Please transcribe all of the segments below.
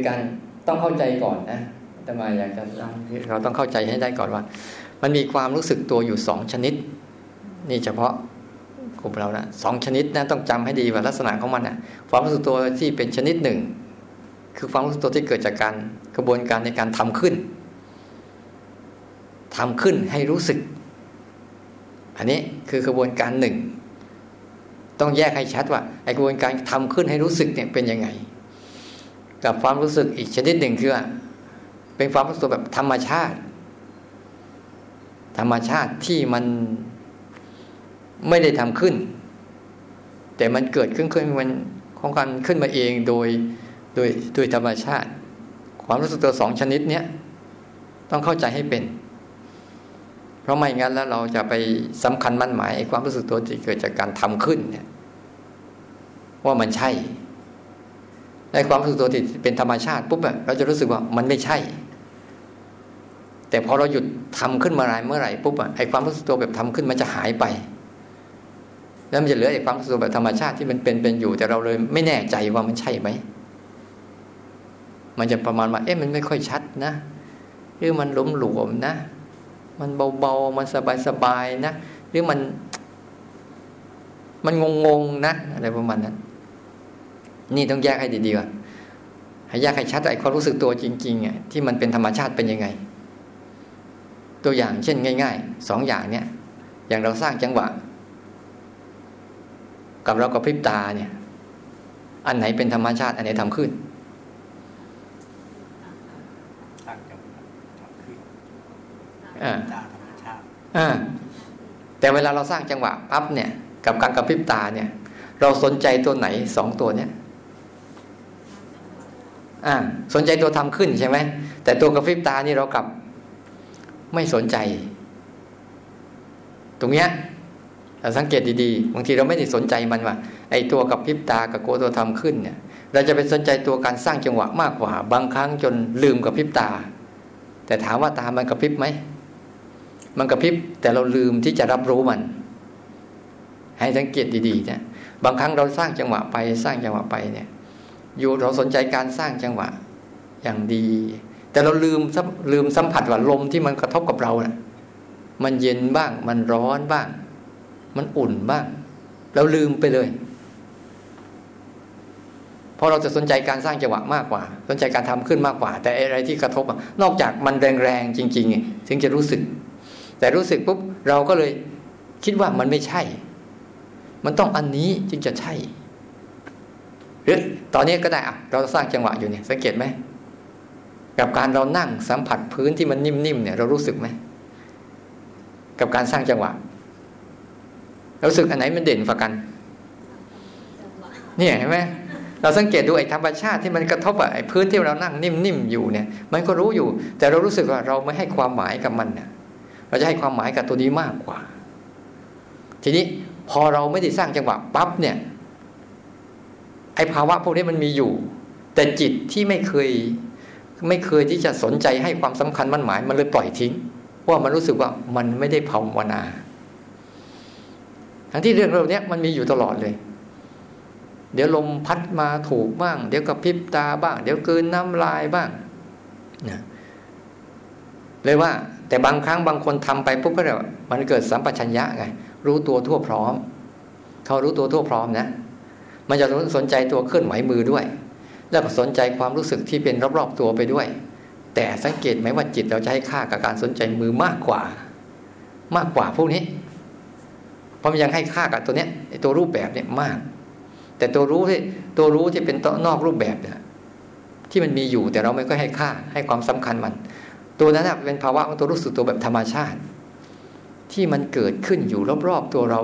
ๆโดยการต้องเข้าใจก่อนนะแต่มาอยากจะเราต้องเข้าใจให้ได้ก่อนว่า มันมีความรู้สึกตัวอยู่สองชนิด นี่เฉพาะกลุ่มเรานะสองชนิดนะต้องจำให้ดีว่าลักษณะของมันนะความรู้สึกตัวที่เป็นชนิดหนึ่ง คือความรู้สึกตัวที่เกิดจากการกระบวนการในการทำขึ้นทำขึ้นให้รู้สึก อันนี้คือกระบวนการหนึ่งต้องแยกให้ชัดว่าไอกระบวนการทำขึ้นให้รู้สึกเนี่ยเป็นยังไง กับความรู้สึกอีกชนิดหนึ่งคือเป็นความรู้สึกแบบธรรมชาติ ธรรมชาติที่มันไม่ได้ทำขึ้น แต่มันเกิดขึ้นขึ้นมันของการขึ้นมาเองโดยโดยโดยธรรมชาติ ความรู้สึกตัวสองชนิดเนี้ยต้องเข้าใจให้เป็น เพราะไม่งั้นแล้วเราจะไปสำคัญมั่นหมาย ความรู้สึกตัวที่เกิดจากการทำขึ้นเนี่ยว่ามันใช่ ในความรู้สึกตัวที่เป็นธรรมชาติปุ๊บเราจะรู้สึกว่ามันไม่ใช่ แต่พอเราหยุดทำขึ้นมาไรเมื่อไหร่ปุ๊บไอ้ความรู้สึกตัวแบบทำขึ้นมันจะหายไป แล้วมันจะเหลือไอ้ความรู้สึกแบบธรรมชาติที่มันเป็นเป็นอยู่แต่เราเลยไม่แน่ใจว่ามันใช่ไหมมันจะประมาณว่าเอ๊ะมันไม่ค่อยชัดนะหรือมันหลวมหลวมนะ มันเบาๆมันสบายๆนะ หรือมัน มันงงๆนะอะไรประมาณนั้น นี่ต้องแยกให้ดีๆว่าให้แยกให้ชัดไอ้ความรู้สึกตัวจริงๆอะที่มันเป็นธรรมชาติเป็นยังไง ตัวอย่างเช่นง่ายๆสองอย่างเนี้ยอย่างเราสร้างจังหวะ กับเรากับพริบตาเนี่ย อันไหนเป็นธรรมชาติ อันไหนทำขึ้นอ่าอ่าแต่เวลาเราสร้างจังหวะปั๊บเนี่ย กับการกระพริบตาเนี่ย เราสนใจตัวไหนสองตัวเนี้ย อ่าสนใจตัวทำขึ้นใช่ไหมแต่ตัวกระพริบตานี่เรากลับ ไม่สนใจ ตรงเนี้ยสังเกตดีๆบางทีเราไม่ได้สนใจมันว่าไอ้ตัวกับพริบตากับโกตัวทำขึ้นเนี่ย เราจะไปสนใจตัวการสร้างจังหวะมากกว่า บางครั้งจนลืมกับพริบตา แต่ถามว่าตามันกระพริบไหมมันกระพริบแต่เราลืมที่จะรับรู้มัน ให้สังเกตดีๆเนี่ยบางครั้งเราสร้างจังหวะไปสร้างจังหวะไปเนี่ย อยู่เราสนใจการสร้างจังหวะอย่างดี แต่เราลืมลืมสัมผัสว่าลมที่มันกระทบกับเราเนะ่ยมันเย็นบ้าง มันร้อนบ้าง มันอุ่นบ้าง เราลืมไปเลยเพราะเราจะสนใจการสร้างจังหวะมากกว่า สนใจการทำขึ้นมากกว่า แต่อะไรที่กระทบนอกจากมันแรงๆจริงๆถึงจะรู้สึก แต่รู้สึกปุ๊บเราก็เลยคิดว่ามันไม่ใช่ มันต้องอันนี้จึงจะใช่ หรือตอนนี้ก็ได้อะเราสร้างจังหวะอยู่เนี่ยสังเกตไหมกับการเรานั่งสัมผัสพื้นที่มันนิ่มๆเนี่ย เรารู้สึกไหมกับการสร้างจังหวะรู้สึกอันไหนมันเด่นฝ่ากัน เนี่ยเห็นไหมเราสังเกตดูไอ้ธรรมชาติที่มันกระทบไอ้พื้นที่เรานั่งนิ่มๆอยู่เนี่ย มันก็รู้อยู่ แต่เรารู้สึกว่าเราไม่ให้ความหมายกับมันเนี่ยเราจะให้ความหมายกับตัวนี้มากกว่า ทีนี้พอเราไม่ได้สร้างจังหวะปั๊บเนี่ย อ้ภาวะพวกนี้มันมีอยู่ แต่จิตที่ไม่เคย ไม่เคยที่จะสนใจให้ความสำคัญมั่นหมาย มันเลยปล่อยทิ้ง ว่ามันรู้สึกว่ามันไม่ได้ภาวนา ทั้งที่เรื่องเรื่องนี้มันมีอยู่ตลอดเลย เดี๋ยวลมพัดมาถูกบ้าง เดี๋ยวกระพริบตาบ้าง เดี๋ยวเกินน้ำลายบ้างนะเลยว่า แต่บางครั้งบางคนทำไปปุ๊บก็เดี๋ยวมันเกิดสัมปชัญญะไงรู้ตัวทั่วพร้อม เขารู้ตัวทั่วพร้อมนะ มันจะสนใจตัวเคลื่อนไหวมือด้วย แล้วก็สนใจความรู้สึกที่เป็นรอบๆตัวไปด้วย แต่สังเกตไหมว่าจิตเราจะให้ค่ากับการสนใจมือมากกว่า มากกว่าพวกนี้เพราะมันยังให้ค่ากับตัวเนี้ยตัวรูปแบบเนี่ยมาก แต่ตัวรู้ที่ตัวรู้ที่เป็นตนอกรูปแบบเนี่ยที่มันมีอยู่แต่เราไม่ค่อยให้ค่าให้ความสำคัญมัน ตัวนั้นเป็นภาวะของตัวรู้สึกตัวแบบธรรมชาติ ที่มันเกิดขึ้นอยู่รอบๆตัวเรา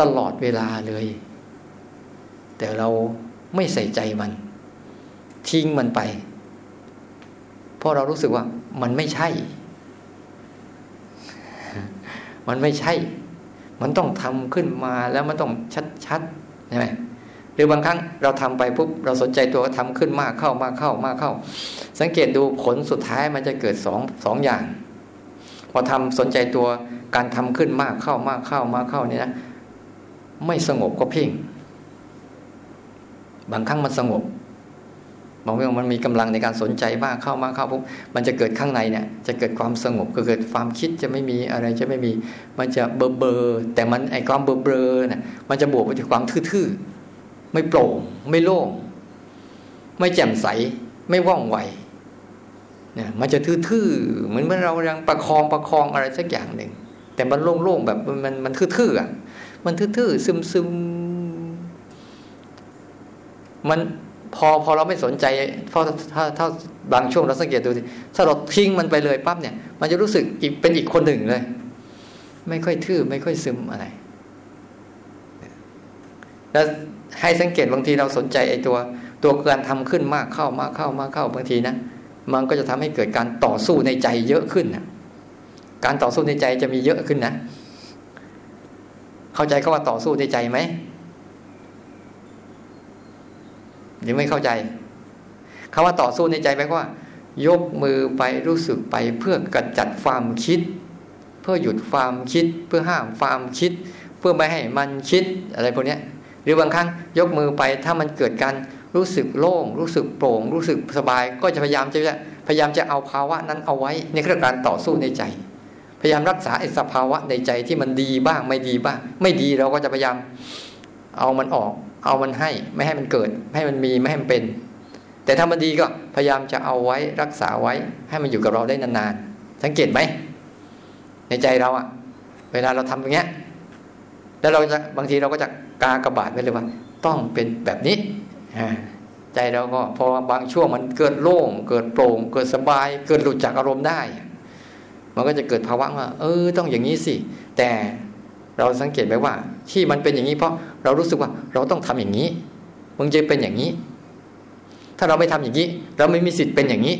ตลอดเวลาเลย แต่เราไม่ใส่ใจมัน ทิ้งมันไป เพราะเรารู้สึกว่ามันไม่ใช่ มันไม่ใช่ มันต้องทำขึ้นมาแล้วมันต้องชัดๆใช่ไหมหรือบางครั้งเราทำไปปุ๊บเราสนใจตัวทำขึ้นมากเข้ามากเข้ามากเข้า สังเกตดูผลสุดท้ายมันจะเกิดสองสองอย่าง พอทำสนใจตัวการทำขึ้นมากเข้ามากเข้ามากเข้านี่นะไม่สงบก็เพ่ง บางครั้งมันสงบบางเรื่องมันมีกำลังในการสนใจมากเข้ามากเข้าปุ๊บมันจะเกิดข้างในเนี่ย จะเกิดความสงบก็เกิดความคิดจะไม่มีอะไรจะไม่มี มันจะเบอเบอแต่มันไอความเบอเบอเนี่ยมันจะบวกไปถึงความทื่อๆไม่โปร่ง ไม่โล่ง ไม่แจ่มใส ไม่ว่องไวเนี่ยมันจะทื่อๆเหมือนเมื่อเรายังประคองประคองอะไรสักอย่างหนึ่งแต่มันโล่งๆแบบมันมันทื่อๆอะมันทื่อๆซึมๆ มันพอพอเราไม่สนใจเพราะถ้าถ้าบางช่วงเราสังเกตดูสิถ้าเราทิ้งมันไปเลยปั๊บเนี่ย มันจะรู้สึกอีกเป็นอีกคนหนึ่งเลย ไม่ค่อยทื่อไม่ค่อยซึมอะไรแล้วให้สังเกตบางทีเราสนใจไอ้ตัวตัวการทำขึ้นมากเข้ามากเข้ามากเข้าบางทีนะมันก็จะทำให้เกิดการต่อสู้ในใจเยอะขึ้นนะการต่อสู้ในใจจะมีเยอะขึ้นนะ เข้าใจเขาว่าต่อสู้ในใจไหม หรือไม่เข้าใจคาว่าต่อสู้ในใจแปลว่า ยกมือไปรู้สึกไปเพื่อกำจัดความคิด เพื่อหยุดความคิด เพื่อห้ามความคิด เพื่อไม่ให้มันคิดอะไรพวกนี้หรือบางครั้งยกมือไปถ้ามันเกิดการรู้สึกโล่ง รู้สึกโปร่ง รู้สึกสบาย ก็จะพยายามจะพยายามจะเอาภาวะนั้นเอาไว้ในเรื่องการต่อสู้ในใจ พยายามรักษาไอ้สภาวะในใจที่มันดีบ้างไม่ดีบ้าง ไม่ดีเราก็จะพยายามเอามันออก เอามันให้ ไม่ให้มันเกิดไม่ให้มันมีไม่ให้มันเป็น แต่ถ้ามันดีก็พยายามจะเอาไว้รักษาไว้ ให้มันอยู่กับเราได้นานๆสังเกตไหมในใจเราอะเวลาเราทำอย่างเงี้ย แล้วเราจะบางทีเราก็จะกากระบาดไปเลยว่า ต้องเป็นแบบนี้ใจเราก็พอบางช่วงมันเกิดโล่ง เกิดโปร่ง เกิดสบาย เกิดหลุดจากอารมณ์ได้ มันก็จะเกิดภาวะว่า เออ ต้องอย่างนี้สิ แต่ เราสังเกตไหมว่า ที่มันเป็นอย่างนี้เพราะเรารู้สึกว่าเราต้องทำอย่างนี้มึงจะเป็นอย่างนี้ ถ้าเราไม่ทำอย่างนี้ เราไม่มีสิทธิ์เป็นอย่างนี้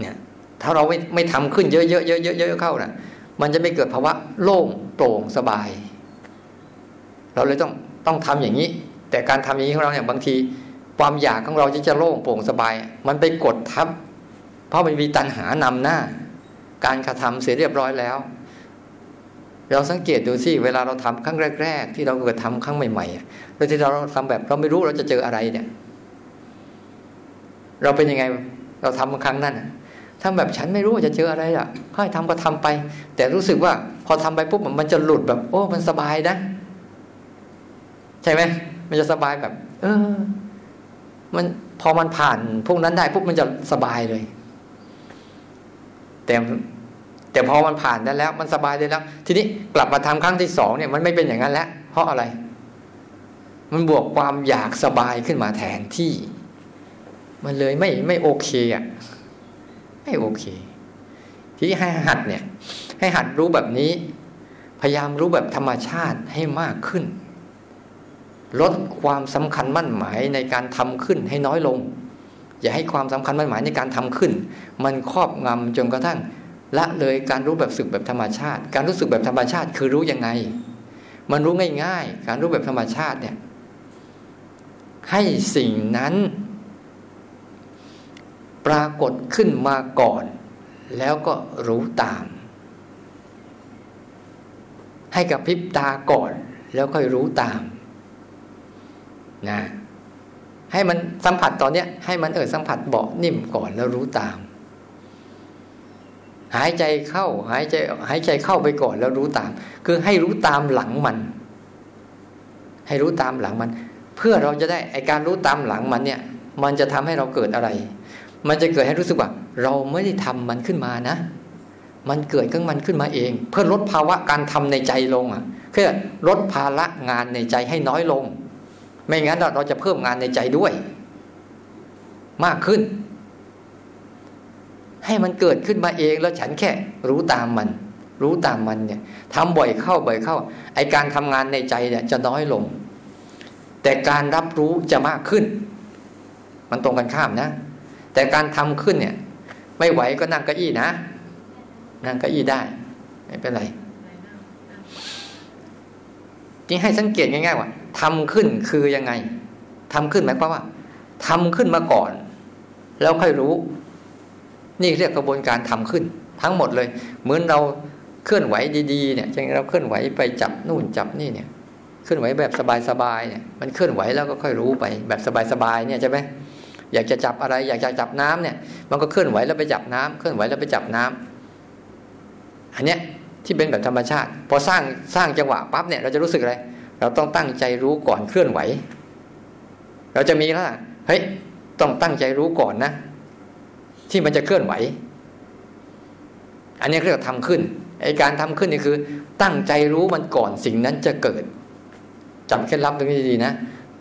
เนี่ย ถ้าเราไม่ไม่ทำขึ้นเยอะๆเยอะๆเยอะๆเข้านะ่ะ มันจะไม่เกิดภาวะโล่งโปร่งสบาย เราเลยต้องต้องทำอย่างนี้ แต่การทำอย่างนี้ของเราเนี่ยบางที ความอยากของเราที่จะโล่งโปร่งสบาย มันไปกดทับ เพราะมันมีตัณหานำหน้า การกระทำเสร็จเรียบร้อยแล้ว เราสังเกตดูสิเวลาเราทำครั้งแรก ๆ ที่เราเกิดทำครั้งใหม่ๆแล้วที่เราทำแบบเราไม่รู้เราจะเจออะไรเนี่ย เราเป็นยังไง เราทำครั้งนั้นทำแบบฉันไม่รู้ว่าจะเจออะไรอะให้ทำก็ทำไป แต่รู้สึกว่า พอทำไปปุ๊บมันจะหลุดแบบ โอ้มันสบายนะใช่ไหมมันจะสบายแบบ เออ มันพอมันผ่านพวกนั้นได้ปุ๊บมันจะสบายเลย แต่ แต่พอมันผ่านได้แล้ว มันสบายได้แล้ว ทีนี้กลับมาทำครั้งที่สองเนี่ยมันไม่เป็นอย่างนั้นแล้ว เพราะอะไร มันบวกความอยากสบายขึ้นมาแทนที่ มันเลยไม่ไม่โอเคอะไม่โอเค ที่ให้หัดเนี่ย ให้หัดรู้แบบนี้ พยายามรู้แบบธรรมชาติให้มากขึ้น ลดความสำคัญมั่นหมายในการทำขึ้นให้น้อยลง อย่าให้ความสำคัญมั่นหมายในการทำขึ้น มันครอบงำจนกระทั่ง ละเลยการรู้แบบสึกแบบธรรมชาติ การรู้สึกแบบธรรมชาติคือรู้ยังไง มันรู้ง่ายๆ การรู้แบบธรรมชาติเนี่ย ให้สิ่งนั้น ปรากฏขึ้นมาก่อน แล้วก็รู้ตาม ให้กับพริบตาก่อน แล้วค่อยรู้ตามนะให้มันสัมผัสตอนเนี้ยให้มันเออสัมผัสเบานิ่มก่อนแล้วรู้ตาม หายใจเข้า หายใจหายใจเข้าไปก่อนแล้วรู้ตาม คือให้รู้ตามหลังมัน ให้รู้ตามหลังมัน เพื่อเราจะได้ไอการรู้ตามหลังมันเนี่ย มันจะทำให้เราเกิดอะไร มันจะเกิดให้รู้สึกว่า เราไม่ได้ทำมันขึ้นมานะ มันเกิดขึ้นมันขึ้นมาเอง เพื่อลดภาวะการทำในใจลงอะเพื่อลดภาระงานในใจให้น้อยลง ไม่งั้นเราจะเพิ่มงานในใจด้วย มากขึ้น ให้มันเกิดขึ้นมาเองแล้วฉันแค่รู้ตามมัน รู้ตามมันเนี่ยทำบ่อยเข้าบ่อยเข้า ไอการทำงานในใจเนี่ยจะน้อยลง แต่การรับรู้จะมากขึ้น มันตรงกันข้ามนะ แต่การทำขึ้นเนี่ย ไม่ไหวก็นั่งเก้าอี้นะ นั่งเก้าอี้ได้ไม่เป็นไรจริงให้สังเกตง่ายๆว่าทำขึ้นคือยังไงทำขึ้นหมายความว่าทำขึ้นมาก่อน แล้วค่อยรู้ นี่เรียกกระบวนการทำขึ้น ทั้งหมดเลย เหมือนเราเคลื่อนไหวดีๆเนี่ยเช่นเราเคลื่อนไหวไปจับนู่นจับนี่เนี่ยเคลื่อนไหวแบบสบายๆเนี่ยมันเคลื่อนไหวแล้วก็ค่อยรู้ไปแบบสบายๆเนี่ยใช่ไหมอยากจะจับอะไร อยากจะจับน้ำเนี่ย มันก็เคลื่อนไหวแล้วไปจับน้ำเคลื่อนไหวแล้วไปจับน้ำอันเนี้ยที่เป็นแบบธรรมชาติ พอสร้างสร้างจังหวะปั๊บเนี่ยเราจะรู้สึกอะไร เราต้องตั้งใจรู้ก่อนเคลื่อนไหว เราจะมีแล้วเฮ้ยต้องตั้งใจรู้ก่อนนะ ที่มันจะเคลื่อนไหว อันนี้เรียกว่าทำขึ้นไอการทำขึ้นนี่คือ ตั้งใจรู้มันก่อนสิ่งนั้นจะเกิดจำเคล็ดลับตรงนี้ดีนะ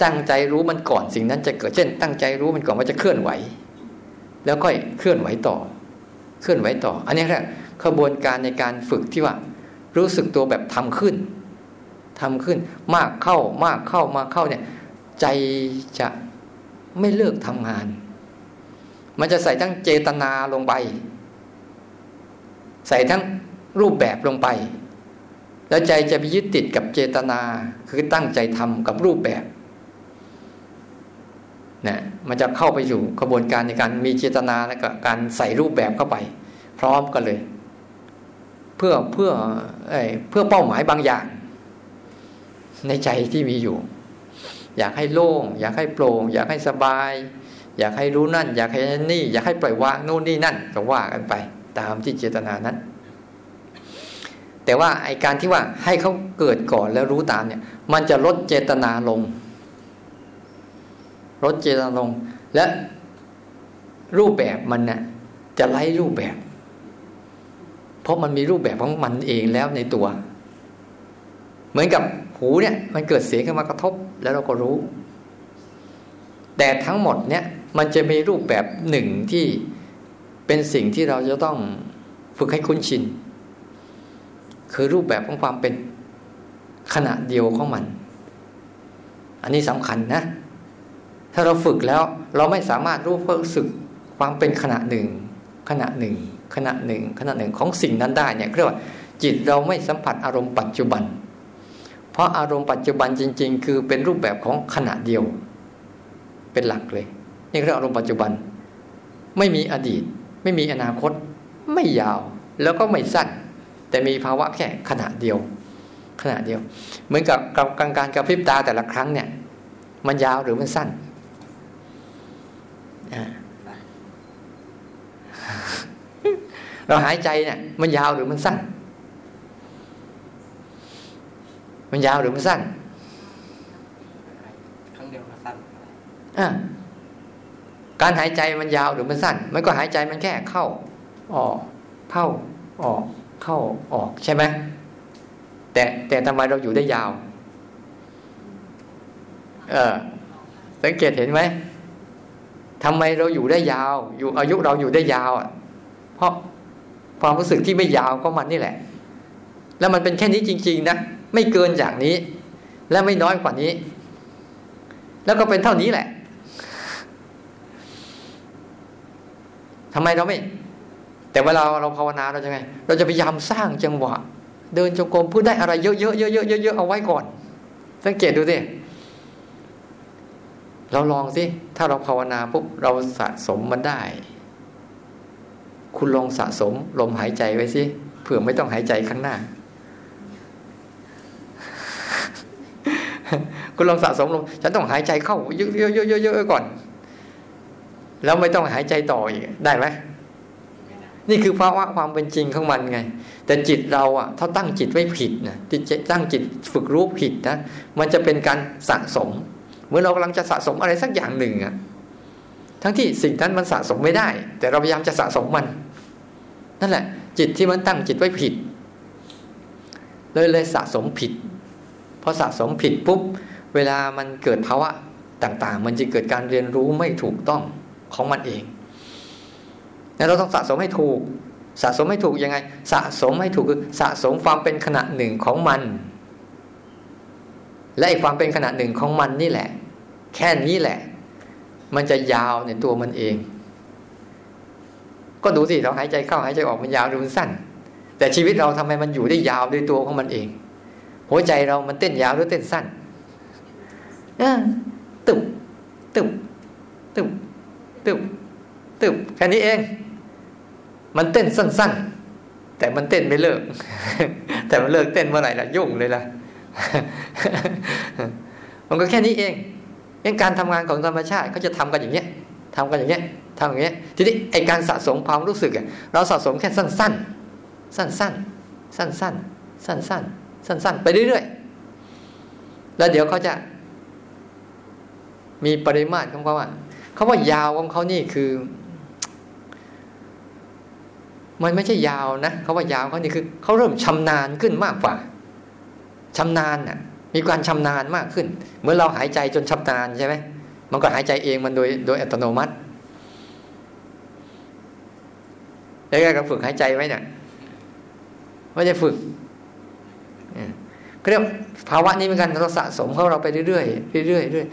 ตั้งใจรู้มันก่อนสิ่งนั้นจะเกิด เช่น ตั้งใจรู้มันก่อนว่าจะเคลื่อนไหว แล้วค่อยเคลื่อนไหวต่อ เคลื่อนไหวต่อ อันนี้แหละขบวนการในการฝึกที่ว่า รู้สึกตัวแบบทำขึ้นทำขึ้น มากเข้ามากเข้ามาเข้าเนี่ย ใจจะไม่เลิกทำงาน มันจะใส่ทั้งเจตนาลงไป ใส่ทั้งรูปแบบลงไป แล้วใจจะไปยึดติดกับเจตนาคือตั้งใจทำกับรูปแบบนะมันจะเข้าไปอยู่กระบวนการในการมีเจตนาและก็การใส่รูปแบบเข้าไป พร้อมกันเลย เพื่อเพื่อเพื่อเป้าหมายบางอย่าง ในใจที่มีอยู่ อยากให้โล่ง อยากให้โปร่ง อยากให้สบาย อยากให้รู้นั่น อยากให้นี่ อยากให้ปล่อยวางนู่นนี่นั่นก็ว่ากันไป ตามที่เจตนานั้น แต่ว่าไอการที่ว่าให้เขาเกิดก่อนแล้วรู้ตามเนี่ย มันจะลดเจตนาลง ลดเจตนาลง และรูปแบบมันนะ่ะจะไล่รูปแบบ เพราะมันมีรูปแบบของมันเองแล้วในตัว เหมือนกับหูเนี่ย มันเกิดเสียงขึ้นมากระทบแล้วเราก็รู้ แต่ทั้งหมดเนี่ย มันจะมีรูปแบบหนึ่งที่เป็นสิ่งที่เราจะต้องฝึกให้คุ้นชิน คือรูปแบบของความเป็นขณะเดียวของมัน อันนี้สำคัญนะ ถ้าเราฝึกแล้วเราไม่สามารถรู้เพิ่สึกความเป็นขณะหนึ่ง ขณะหนึ่ง ขณะหนึ่ง ขณะหนึ่งของสิ่งนั้นได้เนี่ยเรียกว่า จิตเราไม่สัมผัสอารมณ์ปัจจุบัน เพราะอารมณ์ปัจจุบันจริง ๆ คือเป็นรูปแบบของขณะเดียว เป็นหลักเลย นี่เรียกอารมณ์ปัจจุบัน ไม่มีอดีต ไม่มีอนาคต ไม่ยาว แล้วก็ไม่สั้น แต่มีภาวะแค่ขณะเดียว ขณะเดียว เหมือนกับการการกระพริบตาแต่ละครั้งเนี่ย มันยาวหรือมันสั้นเราหายใจเนี่ย มันยาวหรือมันสั้น มันยาวหรือมันสั้น ครั้งเดียวก็สั้นอ่า การหายใจมันยาวหรือมันสั้น มันก็หายใจมันแค่เข้า ออก เข้า ออก เข้าออกใช่ไหมแต่แต่ทำไมเราอยู่ได้ยาว เออ สังเกตเห็นไหมทำไมเราอยู่ได้ยาว อยู่อายุเราอยู่ได้ยาวอะ เพราะความรู้สึกที่ไม่ยาวก็มันนี่แหละ แล้วมันเป็นแค่นี้จริง ๆ นะไม่เกินจากนี้ และไม่น้อยกว่านี้ แล้วก็เป็นเท่านี้แหละ ทำไมเราไม่ แต่เวลาเราภาวนาเราจะไง เราจะพยายามสร้างจังหวะ เดินจงกรมเพื่อได้อะไรเยอะๆเยอะๆเยอะๆเอาไว้ก่อน สังเกตดูสิเราลองสิถ้าเราภาวนาปุ๊บเราสะสมมันได้ คุณลองสะสมลมหายใจไว้สิเผื่อไม่ต้องหายใจข้างหน้าคุณลองสะสมลมฉันต้องหายใจเข้าเยอะๆๆๆก่อน แล้วไม่ต้องหายใจต่ออีกได้ไหมนี่คือภาวะความเป็นจริงของมันไง แต่จิตเราอะถ้าตั้งจิตไว้ผิดนะจิตตั้งจิตฝึกรู้ผิดนะมันจะเป็นการสะสมเมื่อเรากำลังจะสะสมอะไรสักอย่างหนึ่งอะทั้งที่สิ่งนั้นมันสะสมไม่ได้ แต่เราพยายามจะสะสมมัน นั่นแหละ จิตที่มันตั้งจิตไว้ผิด เลยเลยสะสมผิดพอสะสมผิดปุ๊บเวลามันเกิดภาวะต่าง ๆ มันจะเกิดการเรียนรู้ไม่ถูกต้อง ของมันเองเราต้องสะสมให้ถูก สะสมให้ถูกยังไง สะสมให้ถูกคือสะสมความเป็นขณะหนึ่งของมัน และไอ้ความเป็นขณะหนึ่งของมันนี่แหละ แค่นี้แหละ มันจะยาวในตัวมันเอง ก็ดูสิเราหายใจเข้าหายใจออกมันยาวหรือมันสั้น แต่ชีวิตเราทำไมมันอยู่ได้ยาวด้วยตัวของมันเอง หัวใจเรามันเต้นยาวหรือเต้นสั้นตึบตึบตึบ ตึบตึบแค่นี้เอง มันเต้นสั้น ๆ แต่มันเต้นไม่เลิก แต่มันเลิกเต้นเมื่อไหร่ล่ะยุ่งเลยล่ะ มันก็แค่นี้เองเองการทำงานของธรรมชาติเขาจะทำกันอย่างเงี้ยทำกันอย่างเงี้ยทำอย่างเงี้ย ทีนี้ไอการสะสมความรู้สึกเราสะสมแค่สั้น ๆ สั้น ๆ สั้น ๆ สั้น ๆ สั้น ๆ ไปเรื่อยๆแล้วเดี๋ยวเขาจะมีปริมาตรของเขาว่า เขาว่ายาวของเขานี่คือ มันไม่ใช่ยาวนะเขาว่ายาวเขานี่คือเขาเริ่มชำนาญขึ้นมากกว่าชำนาญน่ะ มีการชำนาญมากขึ้นเมื่อเราหายใจจนชำนาญใช่ไหมมันก็หายใจเองมันโดยโดยอัตโนมัติแล้วก็ฝึกหายใจไว้เนี่ยไม่ได้ฝึกเรียกภาวะนี้เหมือนกันเราสะสมของเราไปเรื่อยๆเรื่อยๆเรื่อย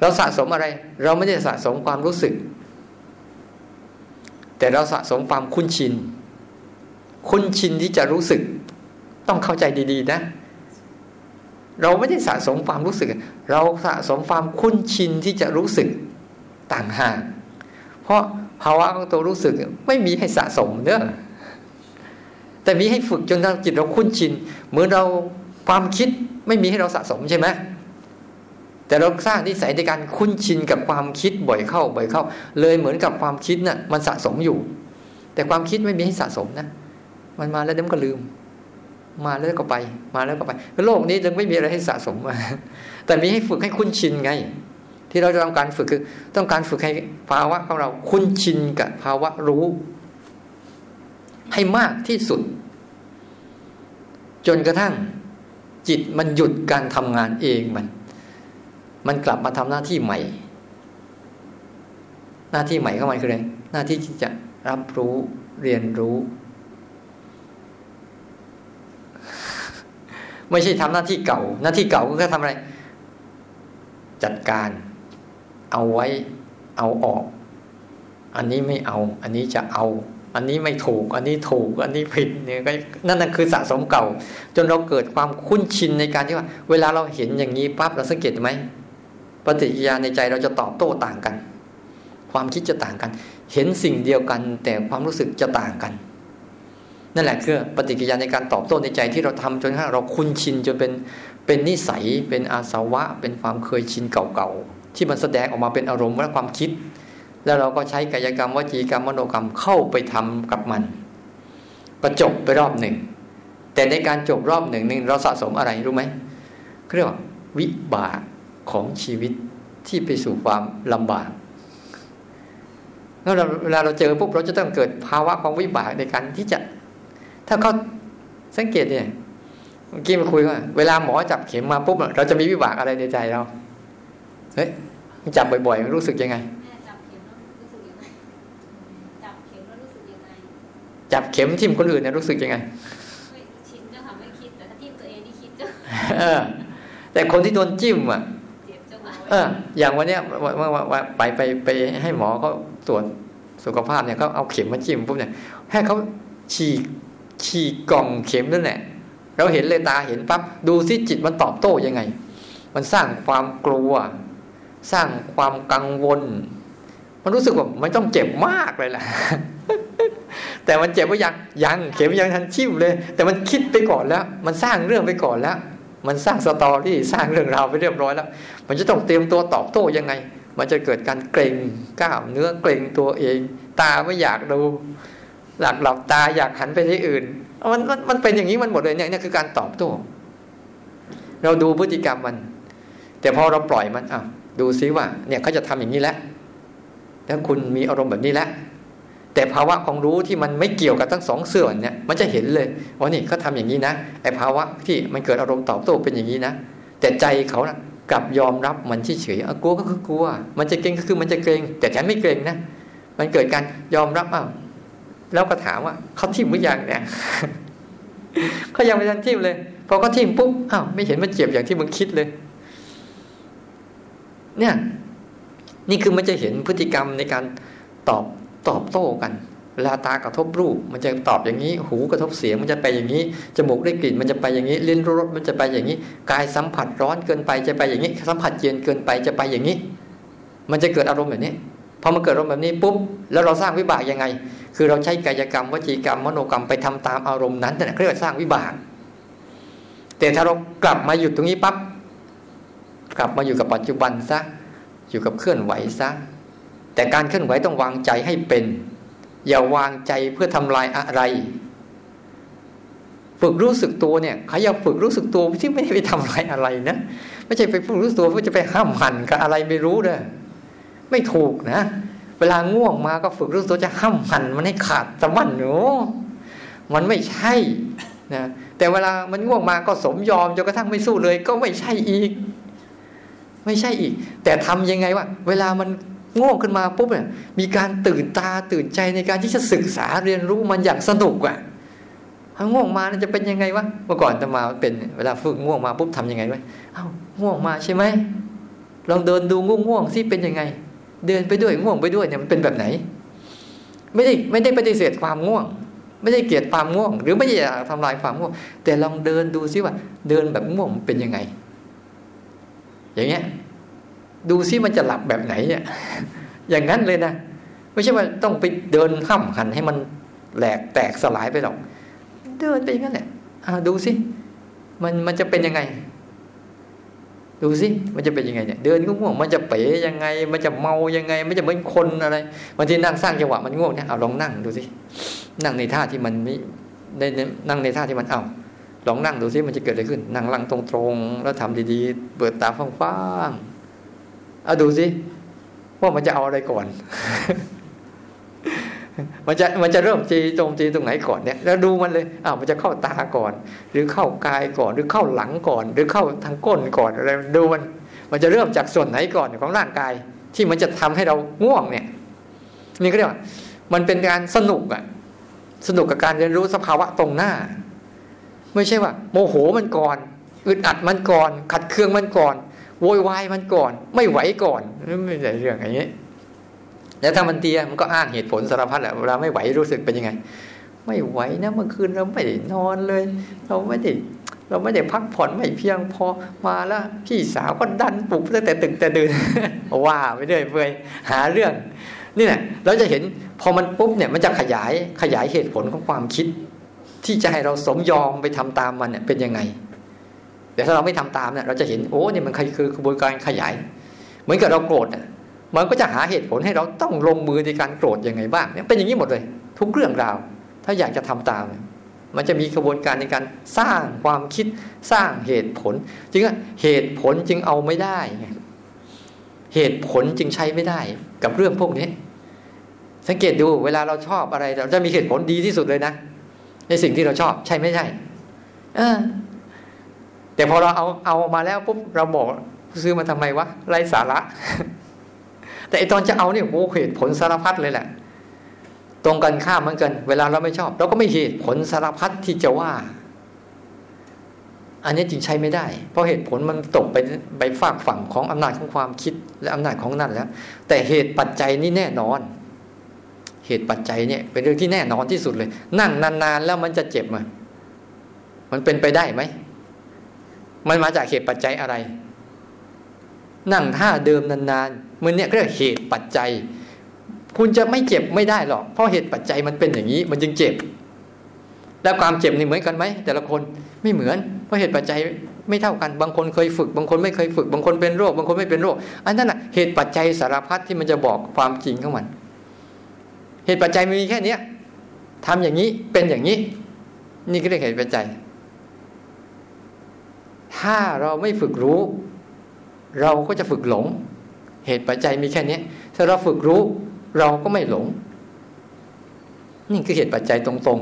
เราสะสมอะไร เราไม่ได้สะสมความรู้สึก แต่เราสะสมความคุ้นชิน คุ้นชินที่จะรู้สึก ต้องเข้าใจดีๆนะ เราไม่ได้สะสมความรู้สึก เราสะสมความคุ้นชินที่จะรู้สึกต่างหากเพราะภาวะของตัวรู้สึกไม่มีให้สะสมเนอะแต่มีให้ฝึกจนเราจิตเราคุ้นชินเหมือนเราความคิดไม่มีให้เราสะสมใช่ไหม แต่เราสร้างนิสัยในการคุ้นชินกับความคิดบ่อยเข้าบ่อยเข้า เลยเหมือนกับความคิดนะ่ะมันสะสมอยู่ แต่ความคิดไม่มีให้สะสมนะ มันมาแล้วเดี๋ยวมันก็ลืม มาแล้วก็ไป มาแล้วก็ไปโลกนี้จึงไม่มีอะไรให้สะสมมาแต่มีให้ฝึกให้คุ้นชินไง ที่เราจะต้องการฝึกคือ ต้องการฝึกให้ภาวะของเราคุ้นชินกับภาวะรู้ ให้มากที่สุด จนกระทั่งจิตมันหยุดการทำงานเองมัน มันกลับมาทำหน้าที่ใหม่ หน้าที่ใหม่ของมันคืออะไรหน้าที่ที่จะรับรู้เรียนรู้ ไม่ใช่ทำหน้าที่เก่า หน้าที่เก่าก็แค่ทำอะไร จัดการ เอาไว้ เอาออก อันนี้ไม่เอา อันนี้จะเอา อันนี้ไม่ถูก อันนี้ถูก อันนี้ผิดเนี่ยก็นั่นนั่นคือสะสมเก่า จนเราเกิดความคุ้นชินในการที่ว่า เวลาเราเห็นอย่างนี้ปั๊บเราสังเกตไหม ปฏิกิริยาในใจเราจะตอบโต้ต่างกัน ความคิดจะต่างกัน เห็นสิ่งเดียวกัน แต่ความรู้สึกจะต่างกัน นั่นแหละคือปฏิกิริยาในการตอบโต้ในใจที่เราทำจนกระทั่งเราคุ้นชินจนเป็นเป็นนิสัยเป็นอาสวะ เป็นความเคยชินเก่าๆที่มันแสดงออกมาเป็นอารมณ์และความคิด แล้วเราก็ใช้กายกรรมวจีกรรมมโนกรรมเข้าไปทำกับมันก็จบไปรอบหนึ่ง แต่ในการจบรอบหนึ่งหนึ่งเราสะสมอะไรรู้ไหมเรียกว่าวิบาก ของชีวิตที่ไปสู่ความลำบากแล้วเวลาเราเจอปุ๊บเราจะต้องเกิดภาวะของวิบากในการที่จะ ถ้าเขาสังเกตเนี่ยเมื่อกี้มาคุยว่าเวลาหมอจับเข็มมาปุ๊บเราจะมีวิบากอะไรในใจเราเฮ้ยจับบ่อยๆรู้สึกยังไง จับเข็มทิ่มคนอื่นเนี่ยรู้สึกยังไงไม่ชินเจ้าค่ะไม่คิดแต่ถ้าทิ่มตัวเองนี่คิดเจ้าแต่คนที่โดนจิ้มอะ เออ อย่างวันเนี้ยว่าไปไปไปให้หมอเขาตรวจสุขภาพเนี่ยเขาเอาเข็มมาจิ้มปุ๊บเนี่ย ให้เขาฉีกฉีกกล่องเข็มนั่นแหละเราเห็นเลยตาเห็นปั๊บดูซิจิตมันตอบโต้ยังไง มันสร้างความกลัว สร้างความกังวล มันรู้สึกว่ามันต้องเจ็บมากเลยล่ะ แต่มันเจ็บว่ายังยังเข็มยังทันชิมเลย แต่มันคิดไปก่อนแล้ว มันสร้างเรื่องไปก่อนแล้ว มันสร้างสตอรี่สร้างเรื่องราวไปเรียบร้อยแล้ว มันจะต้องเตรียมตัวตอบโต้ยังไง มันจะเกิดการเกรงกล้ามเนื้อเกรงตัวเอง ตาไม่อยากดู หลักหลับตาอยากหันไปที่อื่นมันมันมันเป็นอย่างนี้มันหมดเลยเนี่ยนี่คือการตอบโต้ เราดูพฤติกรรมมัน แต่พอเราปล่อยมันอะดูซิว่า เนี่ยเขาจะทำอย่างนี้แล้วแล้วคุณมีอารมณ์แบบนี้แล้ว แต่ภาวะของรู้ที่มันไม่เกี่ยวกับทั้งสองส่วนเนี่ยมันจะเห็นเลยว่านี่เขาทาอย่างนี้นะไอ้ภาวะที่มันเกิดอารมณ์ตอบโต้เป็นอย่างนี้นะ แต่ใจเขานะกลับยอมรับมันเฉยๆกลัวก็คือกลัว มันจะเกรงก็คือมันจะเกรง แต่ฉันไม่เกรงนะมันเกิดการยอมรับอ้าวแล้วก็ถามว่าเขาทิ่มหรือยังเนี่ยเขายังไม่ทันทิ่มเลยพอเขาทิ่มปุ๊บอ้าวไม่เห็นมันเจ็บอย่างที่มึงคิดเลย เนี่ย นี่คือมันจะเห็นพฤติกรรมในการตอบ ตอบโต้กันเวลาตากระทบรูป มันจะตอบอย่างนี้ หูกระทบเสียงมันจะไปอย่างนี้จมูกได้กลิ่นมันจะไปอย่างนี้ลิ้นรู้รสมันจะไปอย่างนี้กายสัมผัสร้อนเกินไปจะไปอย่างนี้ สัมผัสเย็นเกินไปจะไปอย่างนี้ มันจะเกิดอารมณ์แบบนี้พอมันเกิดอารมณ์แบบนี้ปุ๊บแล้วเราสร้างวิบากยังไง คือเราใช้กายกรรมวจีกรรมมโนกรรมไปทำตามอารมณ์นั้นนั่นเรียกว่าสร้างวิบาก แต่ถ้าเรากลับมาหยุดตรงนี้ปั๊บกลับมาอยู่กับปัจจุบันซะอยู่กับเคลื่อนไหวซะ แต่การเคลื่อนไหวต้องวางใจให้เป็น อย่าวางใจเพื่อทำลายอะไร ฝึกรู้สึกตัวเนี่ยเขาอยากฝึกรู้สึกตัวที่ไม่ได้ไปทำลายอะไรนะไม่ใช่ไปฝึกรู้สึกตัวเพื่อจะไปห้ามหันกับอะไรไม่รู้เด้อไม่ถูกนะ เวลาง่วงมาก็ฝึกรู้สึกตัวจะห้ามหันมันให้ขาดสะบั้นหนูมันไม่ใช่นะแต่เวลามันง่วงมาก็สมยอมจนกระทั่งไม่สู้เลย ก็ไม่ใช่อีก ไม่ใช่อีก แต่ทำยังไงวะเวลามัน ง่วงขึ้นมาปุ๊บเนี่ยมีการตื่นตาตื่นใจในการที่จะศึกษาเรียนรู้มันอย่างสนุกอะถ้าง่วงมาจะเป็นยังไงวะเมื่อก่อนจะมาเป็นเวลาฝึกง่วงมาปุ๊บทำยังไงวะเอ้าง่วงมาใช่ไหมลองเดินดูง่วงง่วงสิเป็นยังไง เดินไปด้วยง่วงไปด้วยเนี่ยมันเป็นแบบไหน ไม่ได้ไม่ได้ปฏิเสธความง่วง ไม่ได้เกลียดความง่วง หรือไม่ได้ทำลายความง่วง แต่ลองเดินดูซิว่า เดินแบบง่วงเป็นยังไง อย่างเงี้ย ดูซิมันจะหลับแบบไหนอย่างนั้นเลยนะไม่ใช่ว่าต้องไปเดินข้ามหันให้มันแหลกแตกสลายไปหรอก เดินไปอย่างนั้นแหละดูซิมันมันจะเป็นยังไง ดูซิมันจะเป็นยังไงเนี่ยเดินก็ง่วงมันจะเป๋ยังไง มันจะเมายังไง มันจะเหมือนคนอะไรบางทีนั่งสร้างจังหวะมันง่วงเนี่ยเอาลองนั่งดูซินั่งในท่าที่มันไม่ได้นั่งในท่าที่มันเอาลองนั่งดูซิมันจะเกิดอะไรขึ้น นั่งลังตรงๆแล้วทำดีๆ เปิดตาฟ้างๆ เอาดูซิว่ามันจะเอาอะไรก่อน มันจะมันจะเริ่มจีโจมจีตรงไหนก่อนเนี่ย แล้วดูมันเลยอ้าวมันจะเข้าตาก่อน หรือเข้ากายก่อน หรือเข้าหลังก่อน หรือเข้าทางก้นก่อนอะไรดูมัน มันจะเริ่มจากส่วนไหนก่อนของร่างกาย ที่มันจะทำให้เราง่วงเนี่ย นี่ก็เรียกว่ามันเป็นการสนุกอะสนุกกับการเรียนรู้สภาวะตรงหน้า ไม่ใช่ว่า โมโหมันก่อนอึดอัดมันก่อน ขัดเคืองมันก่อน โวยวายมันก่อน ไม่ไหวก่อนไม่ใช่เรื่องอย่างนี้แล้วถ้ามันเตียมันก็อ้างเหตุผลสารพัดแหละเวลาไม่ไหวรู้สึกเป็นยังไง ไม่ไหวนะเมื่อคืนเราไม่ได้นอนเลย เราไม่ได้เราไม่ได้พักผ่อนไม่เพียงพอมาแล้วพี่สาวก็ดันปลุกตั้งแต่ตึกแต่ดื่นว่าไปเรื่อยเปื่อยหาเรื่องนี่แหละเราจะเห็นพอมันปุ๊บเนี่ยมันจะขยายขยายเหตุผลของความคิด ที่จะให้เราสมยอมไปทำตามมันเนี่ยเป็นยังไง แต่ถ้าเราไม่ทำตามเนี่ยเราจะเห็นโอ้เนี่ยมันคือกระบวนการขยาย เหมือนกับเราโกรธอะมันก็จะหาเหตุผลให้เราต้องลงมือในการโกรธยังไงบ้างเนี่ยเป็นอย่างนี้หมดเลย ทุกเรื่องราว ถ้าอยากจะทำตาม มันจะมีกระบวนการในการสร้างความคิดสร้างเหตุผล จึงเหตุผลจึงเอาไม่ได้เหตุผลจึงใช้ไม่ได้กับเรื่องพวกนี้ สังเกตดูเวลาเราชอบอะไร เราจะมีเหตุผลดีที่สุดเลยนะ ในสิ่งที่เราชอบใช่ไม่ใช่ เออ แต่พอเราเอาเอามาแล้วปุ๊บเราบอกซื้อมาทำไมวะไรสาระ แต่ไอตอนจะเอาเนี่ยโอ้เหตุผลสารพัดเลยแหละ ตรงกันข้ามเหมือนกัน เวลาเราไม่ชอบ เราก็ไม่เหตุผลสารพัดที่จะว่า อันนี้จริงใช้ไม่ได้ เพราะเหตุผลมันตกไปไปฝากฝั่งของอำนาจของความคิดและอำนาจของนั่นแล้ว แต่เหตุปัจจัยนี่แน่นอน เหตุปัจจัยเนี่ย เป็นเรื่องที่แน่นอนที่สุดเลย นั่งนานๆแล้วมันจะเจ็บมั้ยมันเป็นไปได้ไหม มันมาจากเหตุปัจจัยอะไร นั่งท่าเดิมนานๆมันเนี่ยเรียกเหตุปัจจัย คุณจะไม่เจ็บไม่ได้หรอก เพราะเหตุปัจจัยมันเป็นอย่างนี้ มันจึงเจ็บ แล้วความเจ็บนี่เหมือนกันไหมแต่ละคนไม่เหมือน เพราะเหตุปัจจัยไม่เท่ากัน บางคนเคยฝึก บางคนไม่เคยฝึก บางคนเป็นโรค บางคนไม่เป็นโรค อันนั้นอะเหตุปัจจัยสารพัดที่มันจะบอกความจริงของมัน เหตุปัจจัยมีแค่เนี้ยทำอย่างนี้เป็นอย่างนี้ นี่ก็เรียกเหตุปัจจัย ถ้าเราไม่ฝึกรู้ เราก็จะฝึกหลง เหตุปัจจัยมีแค่นี้ถ้าเราฝึกรู้ เราก็ไม่หลง นี่คือเหตุปัจจัยตรง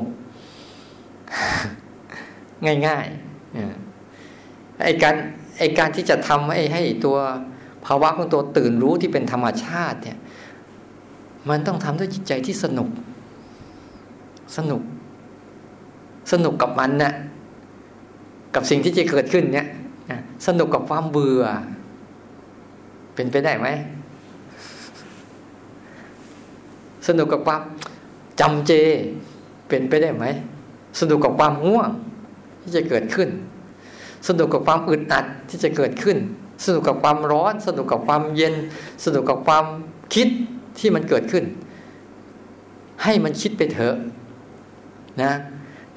ๆ ง่ายๆไอ้การไอ้การที่จะทำให้ให้ตัวภาวะของตัวตื่นรู้ที่เป็นธรรมชาติเนี่ย มันต้องทำด้วยจิตใจที่สนุก สนุก สนุกกับมันนะ่ะ กับสิ่งที่จะเกิดขึ้นเนี่ยสนุกกับความเบื่อ เป็นไปได้ไหมสนุกกับความจำเจ เป็นไปได้ไหมสนุกกับความง่วงที่จะเกิดขึ้น สนุกกับความอึดอัดที่จะเกิดขึ้น สนุกกับความร้อน สนุกกับความเย็น สนุกกับความคิดที่มันเกิดขึ้น ให้มันคิดไปเถอะนะ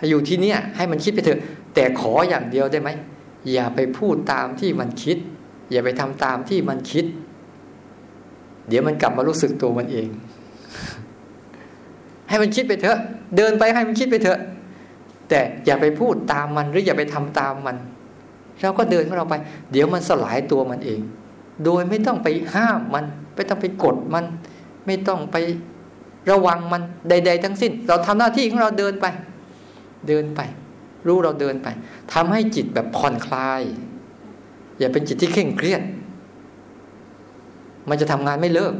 อยู่ที่เนี่ยให้มันคิดไปเถอะ แต่ขออย่างเดียวได้ไหมอย่าไปพูดตามที่มันคิด อย่าไปทำตามที่มันคิด เดี๋ยวมันกลับมารู้สึกตัวมันเอง ให้มันคิดไปเถอะ เดินไปให้มันคิดไปเถอะ แต่อย่าไปพูดตามมันหรืออย่าไปทำตามมัน เราก็เดินของเราไป เดี๋ยวมันสลายตัวมันเอง โดยไม่ต้องไปห้ามมัน ไม่ต้องไปกดมัน ไม่ต้องไประวังมันใด ๆ ทั้งสิ้น เราทำหน้าที่ของเราเดินไป เดินไป รู้เราเดินไปทำให้จิตแบบผ่อนคลาย อย่าเป็นจิตที่เคร่งเครียด มันจะทำงานไม่เลิก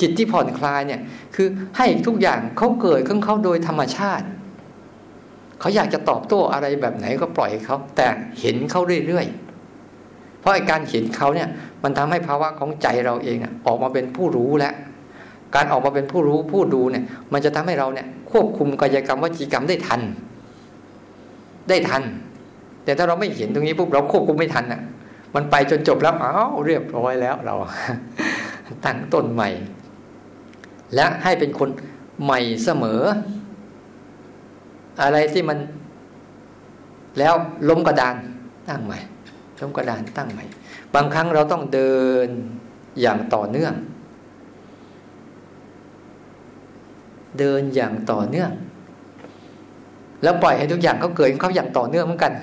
จิตที่ผ่อนคลายเนี่ย คือให้ทุกอย่างเขาเกิดของเขาโดยธรรมชาติ เขาอยากจะตอบโต้อะไรแบบไหนก็ปล่อยเขา แต่เห็นเขาเรื่อยๆ เพราะการเห็นเขาเนี่ย มันทำให้ภาวะของใจเราเองออกมาเป็นผู้รู้แล้วการออกมาเป็นผู้รู้ผู้ดูเนี่ย มันจะทำให้เราเนี่ยควบคุมกายกรรมวจีกรรมได้ทัน ได้ทัน แต่ถ้าเราไม่เห็นตรงนี้ปุ๊บเราควบคุมไม่ทันอะ มันไปจนจบแล้วอ้าวเรียบร้อยแล้วเรา ตั้งต้นใหม่ และให้เป็นคนใหม่เสมอ อะไรที่มัน แล้วล้มกระดานตั้งใหม่ล้มกระดานตั้งใหม่ บางครั้งเราต้องเดินอย่างต่อเนื่อง เดินอย่างต่อเนื่อง แล้วปล่อยให้ทุกอย่างเขาเกิดเขาอย่างต่อเนื่องเหมือนกัน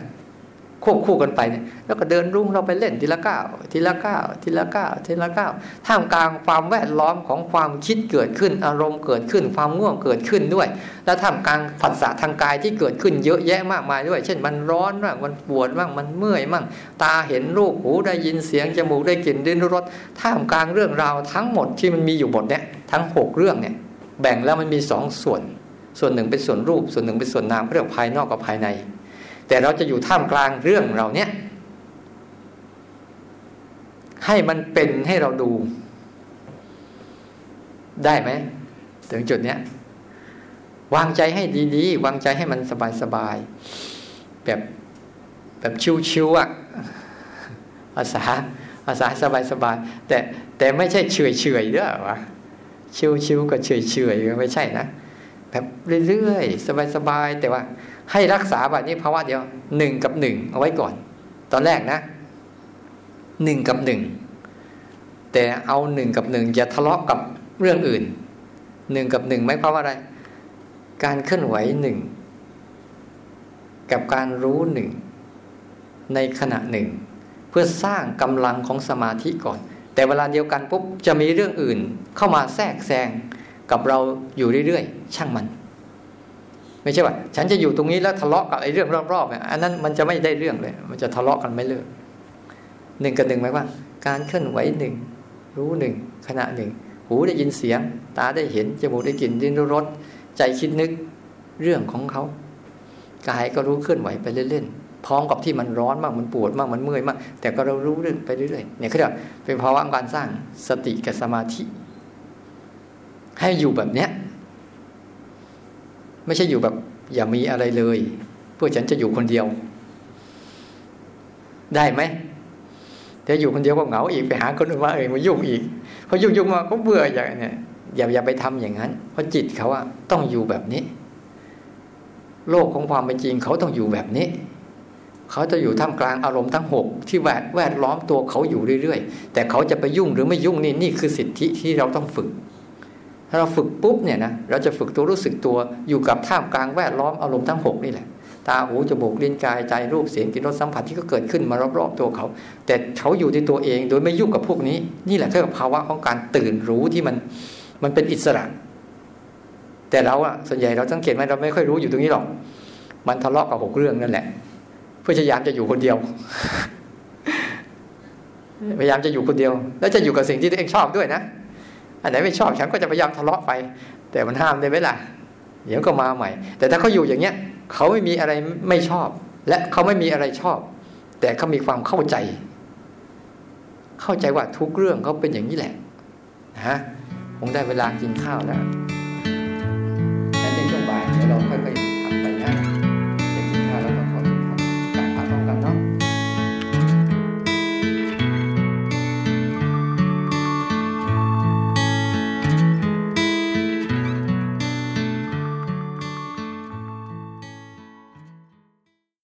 ควบคู่กันไปเนี่ยแล้วก็เดินรุ่งเราไปเล่นทีละก้าวทีละก้าวทีละก้าวทีละก้าวท่ามกลางความแวดล้อมของความคิดเกิดขึ้น อารมณ์เกิดขึ้น ความง่วงเกิดขึ้นด้วย แล้วท่ามกลางผัสสะทางกายที่เกิดขึ้นเยอะแยะมากมายด้วย เช่นมันร้อนบ้างมันปวดบ้างมันเมื่อยบ้างตาเห็นรูปหูได้ยินเสียงจมูกได้กลิ่นดิ้นรสท่ามกลางเรื่องราวทั้งหมดที่มันมีอยู่บทเนี้ยทั้งหกเรื่องเนี่ยแบ่งแล้วมันมีสองส่วน ส่วนหนึ่งเป็นส่วนรูป ส่วนหนึ่งเป็นส่วนนามเรียกภายนอกกับภายใน แต่เราจะอยู่ท่ามกลางเรื่องเราเนี้ยให้มันเป็นให้เราดู ได้ไหมถึงจุดเนี้ยวางใจให้ดีๆ วางใจให้มันสบายๆแบบแบบชิวๆอะภาษาภาษาสบายๆแต่แต่ไม่ใช่เฉยๆด้วยวะชิวๆกับเฉยๆไม่ใช่นะ แบบเรื่อยๆ สบายๆ แต่ว่าให้รักษาแบบนี้ภาวะเดียวหนึ่งกับหนึ่งเอาไว้ก่อน ตอนแรกนะหนึ่งกับหนึ่งแต่เอาหนึ่งกับหนึ่งอย่าทะเลาะกับเรื่องอื่นหนึ่งกับหนึ่งไม่ความว่าอะไร การเคลื่อนไหวหนึ่งกับการรู้หนึ่งในขณะหนึ่งเพื่อสร้างกำลังของสมาธิก่อน แต่เวลาเดียวกันปุ๊บจะมีเรื่องอื่นเข้ามาแทรกแซง กับเราอยู่เรื่อยๆ ช่างมัน ไม่ใช่ว่า ฉันจะอยู่ตรงนี้แล้วทะเลาะกับไอ้เรื่องรอบๆเนี่ยอันนั้นมันจะไม่ได้เรื่องเลย มันจะทะเลาะกันไม่เลิกหนึ่งกับหนึ่งหมายว่า การเคลื่อนไหวหนึ่งรู้หนึ่งขณะหนึ่ง หูได้ยินเสียง ตาได้เห็นจมูกได้กลิ่นดินรสใจคิดนึกเรื่องของเขากายก็รู้เคลื่อนไหวไปเล่นพร้อมกับที่มันร้อนมากมันปวดมากมันเมื่อยมาก แต่ก็เรารู้เรื่องไปเรื่อยๆเนี่ยเขาเรียกเป็นภาวะการสร้างสติกับสมาธิ ให้อยู่แบบเนี้ย ไม่ใช่อยู่แบบ อย่ามีอะไรเลย เพื่อฉันจะอยู่คนเดียว ได้ไหมแต่อยู่คนเดียวก็เหงาอีกไปหาคนอื่นว่าเออมายุ่งอีกพอยุ่งยุ่งมาก็เบื่ออย่างเนี้ยอย่าอย่าไปทำอย่างนั้น เพราะจิตเขาว่าต้องอยู่แบบนี้ โลกของความเป็นจริงเขาต้องอยู่แบบนี้เขาจะอยู่ท่ามกลางอารมณ์ทั้งหกที่แวดแวดล้อมตัวเขาอยู่เรื่อยๆ แต่เขาจะไปยุ่งหรือไม่ยุ่งนี่นี่คือสิทธิที่เราต้องฝึก ถ้าเราฝึกปุ๊บเนี่ยนะเราจะฝึกตัวรู้สึกตัวอยู่กับท่ามกลางแวดล้อมอารมณ์ทั้งหกนี่แหละ ตาหูจมูกลิ้นกายใจรูปเสียงกลิ่นรสสัมผัสที่ก็เกิดขึ้นมารอบๆตัวเขา แต่เขาอยู่ในตัวเองโดยไม่ยุ่งกับพวกนี้ นี่แหละคือภาวะของการตื่นรู้ที่มันมันเป็นอิสระ แต่เราอะส่วนใหญ่เราสังเกตไหมเราไม่ค่อยรู้อยู่ตรงนี้หรอก มันทะเลาะกับหกเรื่องนั่นแหละพยายามจะอยู่คนเดียวพยายามจะอยู่คนเดียว แล้วจะอยู่กับสิ่งที่ตัวเองชอบด้วยนะ อันไหนไม่ชอบฉันก็จะพยายามทะเลาะไป แต่มันห้ามได้ไหมล่ะ เดี๋ยวก็มาใหม่ แต่ถ้าเขาอยู่อย่างเนี้ยเขาไม่มีอะไรไม่ชอบ และเขาไม่มีอะไรชอบ แต่เขามีความเข้าใจ เข้าใจว่าทุกเรื่องเขาเป็นอย่างนี้แหละนะคงได้เวลากินข้าวแล้วในช่วงบ่ายเดี๋ยวเราค่อย